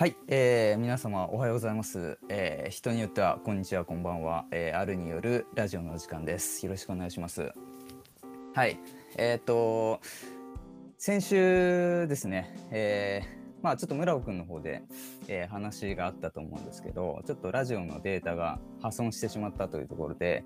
はい、えー、皆様おはようございます、えー、人によってはこんにちはこんばんは、えー、あるによるラジオの時間です。よろしくお願いします。はいえっ、ー、と先週ですね、えー、まあちょっと村尾くんの方で、えー、話があったと思うんですけどちょっとラジオのデータが破損してしまったというところで、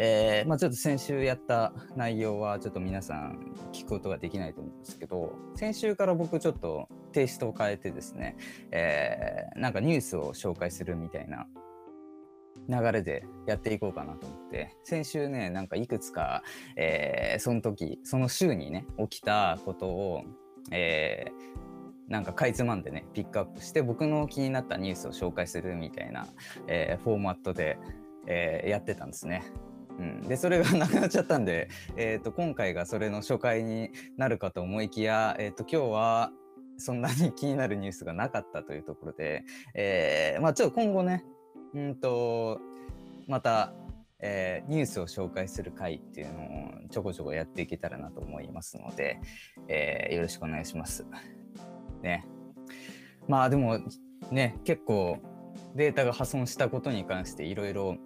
えー、まあ、ちょっと先週やった内容はちょっと皆さん聞くことができないと思うんですけど先週から僕ちょっとテイストを変えてですね、えー、なんかニュースを紹介するみたいな流れでやっていこうかなと思って先週ねなんかいくつか、えー、その時その週にね起きたことを、えー、なんかかいつまんでねピックアップして僕の気になったニュースを紹介するみたいな、えー、フォーマットで、え、やってたんですね。うん、でそれがなくなっちゃったんで、えーと、今回がそれの初回になるかと思いきや、えーと、今日はそんなに気になるニュースがなかったというところで、えー、まあちょっと今後ねうんとまた、えー、ニュースを紹介する回っていうのをちょこちょこやっていけたらなと思いますので、えー、よろしくお願いします。ね。まあでもね結構データが破損したことに関していろいろ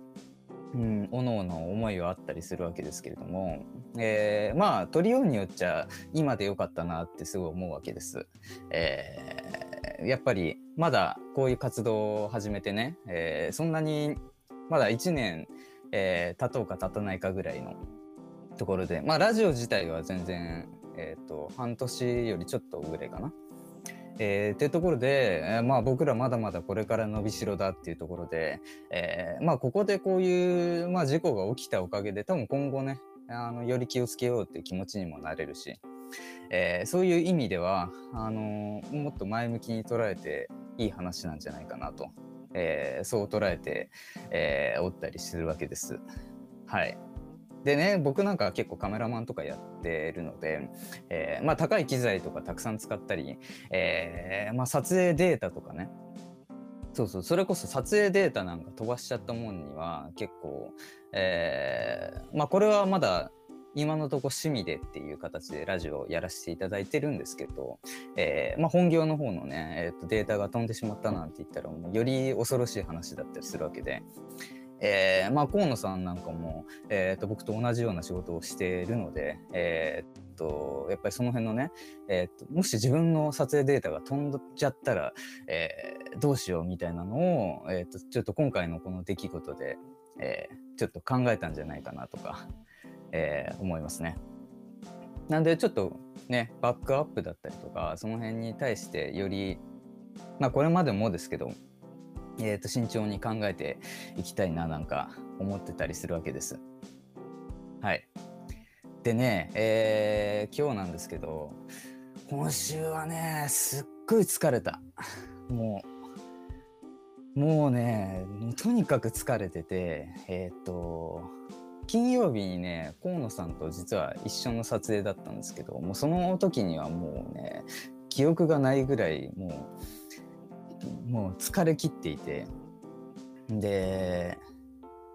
うん、おのおの思いはあったりするわけですけれども、えー、まあ取りようによっちゃ今でよかったなってすごい思うわけです。えー、やっぱりまだこういう活動を始めてね、えー、そんなにまだ1年、えー、経とうか経たないかぐらいのところでまあラジオ自体は全然、えーと半年よりちょっとぐらいかな。えー、っていうところで、えー、まあ僕らまだまだこれから伸びしろだっていうところで、えー、まあここでこういう、まあ、事故が起きたおかげで多分今後ねあのより気をつけようっていう気持ちにもなれるし、えー、そういう意味ではあのもっと前向きに捉えていい話なんじゃないかなと、えー、そう捉えて、えー、おったりするわけです。はい。でね僕なんか結構カメラマンとかやってるので、えー、まあ、高い機材とかたくさん使ったり、えー、まあ、撮影データとかね。そうそうそれこそ撮影データなんか飛ばしちゃったもんには結構、えー、まあこれはまだ今のとこ趣味でっていう形でラジオをやらせていただいてるんですけど、えーまあ、本業の方のね、えー、とデータが飛んでしまったなんて言ったらもうより恐ろしい話だったりするわけで、えー、まあ河野さんなんかも、えー、と僕と同じような仕事をしているので、えー、とやっぱりその辺のね、えー、ともし自分の撮影データが飛んじゃったら、えー、どうしようみたいなのを、えー、とちょっと今回のこの出来事で、えー、ちょっと考えたんじゃないかなとか、えー、思いますね。なんでちょっとねバックアップだったりとかその辺に対してよりまあこれまでもですけどえー、と慎重に考えていきたいななんか思ってたりするわけです。はい。でね、えー、今日なんですけど今週はねすっごい疲れた。もうもうねとにかく疲れててえっ、ー、と金曜日にね河野さんと実は一緒の撮影だったんですけどもうその時にはもうね記憶がないぐらいもうもう疲れ切っていて。で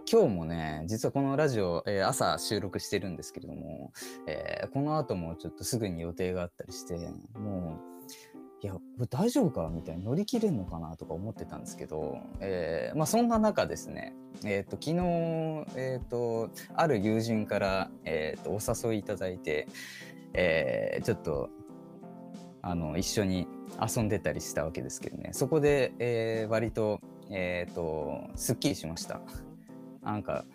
今日もね実はこのラジオ、えー、朝収録してるんですけれども、えー、この後もちょっとすぐに予定があったりしてもういや大丈夫かみたいに乗り切れるのかなとか思ってたんですけど、えーまあ、そんな中ですね、えーと、昨日、えーと、ある友人から、えーと、お誘いいただいて、えー、ちょっとあの一緒に遊んでたりしたわけですけどね。そこで、えー、割と,、えーと、すっきりしました。なんか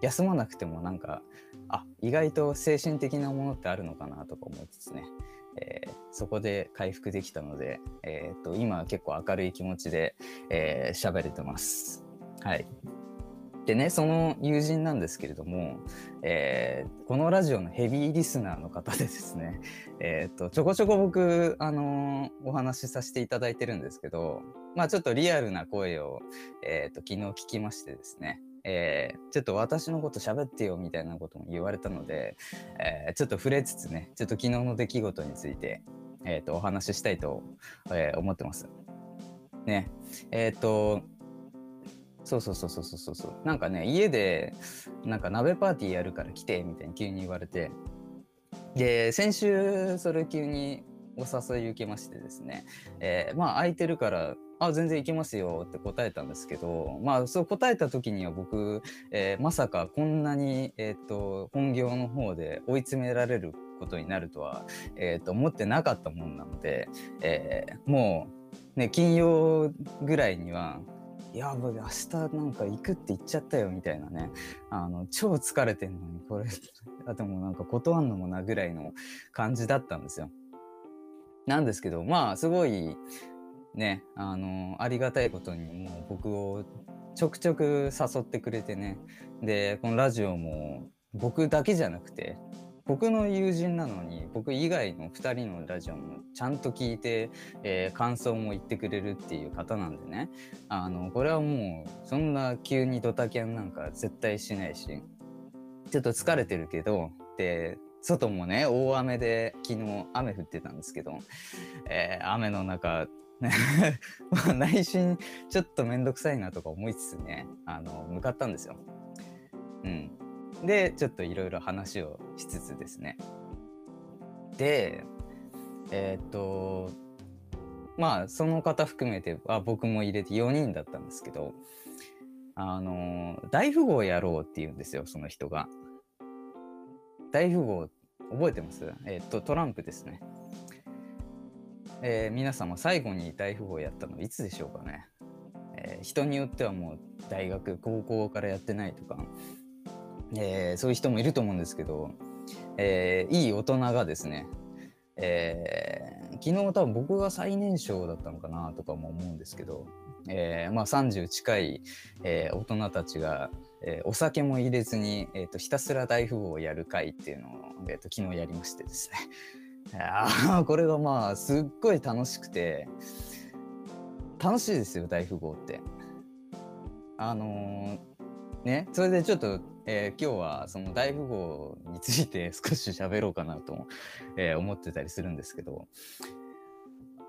休まなくてもなんかあ意外と精神的なものってあるのかなとか思いつつね、えー、そこで回復できたので、えーと、今結構明るい気持ちで喋、えー、れてます。はい。でねその友人なんですけれども、えー、このラジオのヘビーリスナーの方でですね、えーと、ちょこちょこ僕、あのー、お話しさせていただいてるんですけど、まあ、ちょっとリアルな声を、えーと、昨日聞きましてですね、えー、ちょっと私のこと喋ってよみたいなことも言われたので、えー、ちょっと触れつつねちょっと昨日の出来事について、えーと、お話ししたいと、えー、思ってます。ねえっ、とそうそうそうそうそうそう。なんかね家でなんか鍋パーティーやるから来てみたいに急に言われて。で先週それ急にお誘い受けましてですね、えー、まあ空いてるからあ全然行きますよって答えたんですけどまあそう答えた時には僕、えー、まさかこんなに、えーと、本業の方で追い詰められることになるとは、えーと、思ってなかったもんなので、えー、もうね金曜ぐらいにはいや僕明日なんか行くって言っちゃったよみたいなね。あの超疲れてんのにこれ。あでもなんか断んのもなぐらいの感じだったんですよ。なんですけどまあすごいねあのありがたいことにもう僕をちょくちょく誘ってくれてね。でこのラジオも僕だけじゃなくて僕の友人なのに僕以外の2人のラジオもちゃんと聞いて、えー、感想も言ってくれるっていう方なんでねあのこれはもうそんな急にドタキャンなんか絶対しないしちょっと疲れてるけどで外もね大雨で昨日雨降ってたんですけど、えー、雨の中 内心ちょっと面倒くさいなとか思いつつねあの向かったんですよ。うん、でちょっといろいろ話をしつつですねでえー、っとまあその方含めてあ僕も入れて4人だったんですけどあの大富豪やろうって言うんですよその人が。大富豪覚えてます？えー、っとトランプですね。えー、皆様最後に大富豪やったのいつでしょうかね、えー、人によってはもう大学高校からやってないとかえー、そういう人もいると思うんですけど、えー、いい大人がですね、えー、昨日多分僕が最年少だったのかなとかも思うんですけど、えーまあ、30近い、えー、大人たちが、えー、お酒も入れずに、えーと、ひたすら大富豪をやる会っていうのを、えーと、昨日やりましてですねあ これがまあすっごい楽しくて楽しいですよ大富豪って。あのー、ねそれでちょっとえー、今日はその大富豪について 少し喋ろうかなと、えー、思ってたりするんですけど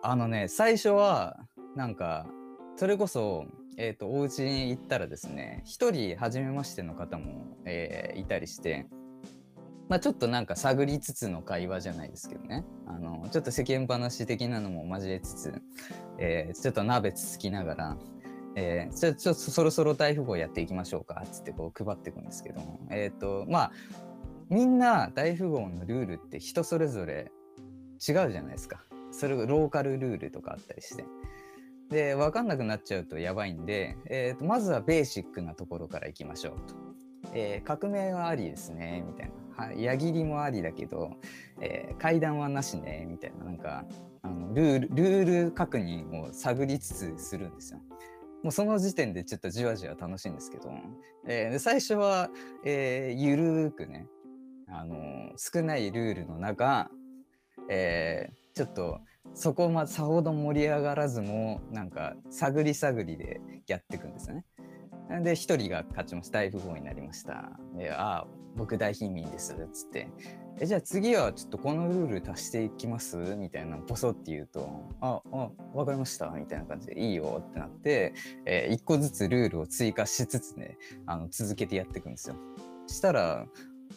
あのね最初はなんかそれこそ、えーと、お家に行ったらですね一人初めましての方も、えー、いたりして。まあ、ちょっとなんか探りつつの会話じゃないですけどねあのちょっと世間話的なのも交えつつ、えー、ちょっと鍋つつきながらえー、ちょちょっとそろそろ大富豪やっていきましょうかっつってこう配っていくんですけども。え、ー、とまあみんな大富豪のルールって人それぞれ違うじゃないですか。それローカルルールとかあったりして。で分かんなくなっちゃうとやばいんで、えーと、まずはベーシックなところからいきましょうと、えー、革命はありですねみたいな、は矢切りもありだけど、えー、階段はなしねみたいな。なんかあのルールルール確認を探りつつするんですよ。もうその時点でちょっとじわじわ楽しいんですけど、えー、最初は、えー、ゆるーくね、あのー、少ないルールの中、えー、ちょっとそこまさほど盛り上がらずもなんか探り探りでやっていくんですよね。で一人が勝ちました。大富豪になりました。でああ僕大貧民です。っつって。えじゃあ次はちょっとこのルール足していきます？みたいなポソって言うとああ分かりました。みたいな感じでいいよ。ってなって、えー、1個ずつルールを追加しつつねあの続けてやっていくんですよ。したら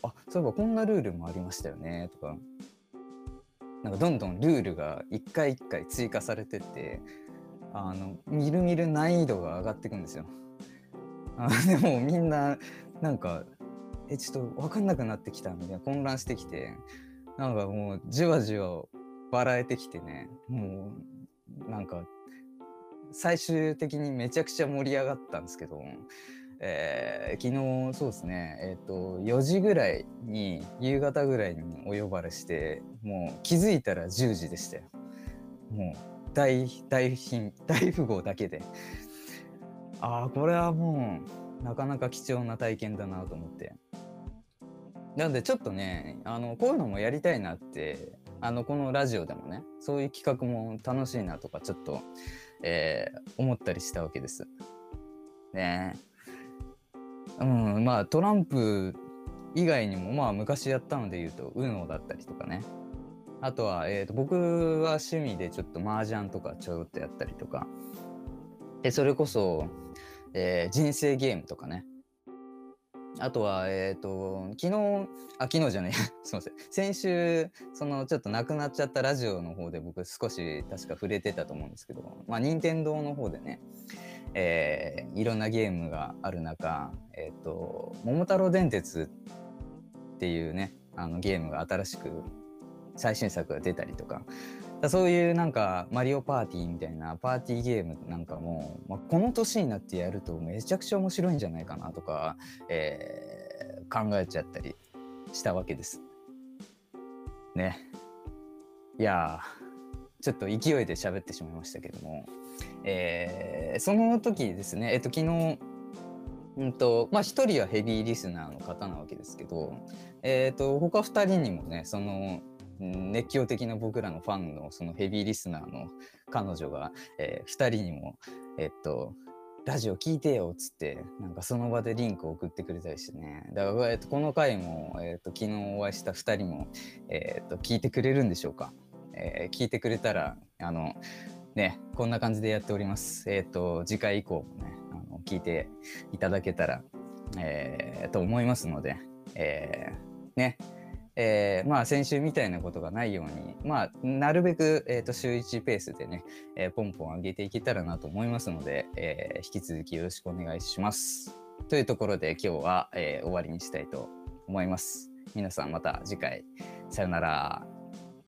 あそういえばこんなルールもありましたよね。とかなんかどんどんルールが一回一回追加されてってあのみるみる難易度が上がっていくんですよ。でもみんななんかえちょっと分かんなくなってきたみたいな混乱してきてなんかもうじわじわ笑えてきてねもうなんか最終的にめちゃくちゃ盛り上がったんですけど、えー、昨日そうですねえっ、ー、と4時ぐらいに夕方ぐらいにお呼ばれしてもう気づいたら10時でしたよもう大大大富豪だけで。ああこれはもうなかなか貴重な体験だなと思って。なんでちょっとねあのこういうのもやりたいなってあのこのラジオでもねそういう企画も楽しいなとかちょっと、えー、思ったりしたわけです。ね。うんまあトランプ以外にもまあ昔やったので言うと UNO だったりとかね。あとは、えーと、僕は趣味でちょっと麻雀とかちょろっとやったりとか。でそれこそ、えー、人生ゲームとかねあとは、えっ、ー、と、昨日、あ、昨日じゃない、すいません。先週、その、ちょっとなくなっちゃったラジオの方で僕少し確か触れてたと思うんですけど、まあ、任天堂の方でね、えー、いろんなゲームがある中、えっ、ー、と、桃太郎電鉄っていうね、あのゲームが新しく最新作が出たりとか、そういうなんかマリオパーティーみたいなパーティーゲームなんかも、まあ、この年になってやるとめちゃくちゃ面白いんじゃないかなとか、えー、考えちゃったりしたわけです。ね。いやちょっと勢いで喋ってしまいましたけども、えー、その時ですね、えっと、昨日、うんとまあ、1人はヘビーリスナーの方なわけですけど、えーと他2人にもねその熱狂的な僕らのファンのそのヘビーリスナーの彼女が、えー、2人にも、えっと、ラジオ聞いてよっつって、なんかその場でリンクを送ってくれたりしてね。だから、えっと、この回も、えっと、昨日お会いした2人も、えっと、聞いてくれるんでしょうか。えー、聞いてくれたら、あの、ね、こんな感じでやっております。えっと、次回以降もね、あの聞いていただけたら、えー、と思いますので、えー、ね、えー、まあ先週みたいなことがないように、まあなるべく、えー、と週1ペースでね、えー、ポンポン上げていけたらなと思いますので、えー、引き続きよろしくお願いします。というところで今日は、え、終わりにしたいと思います。皆さんまた次回、さよなら。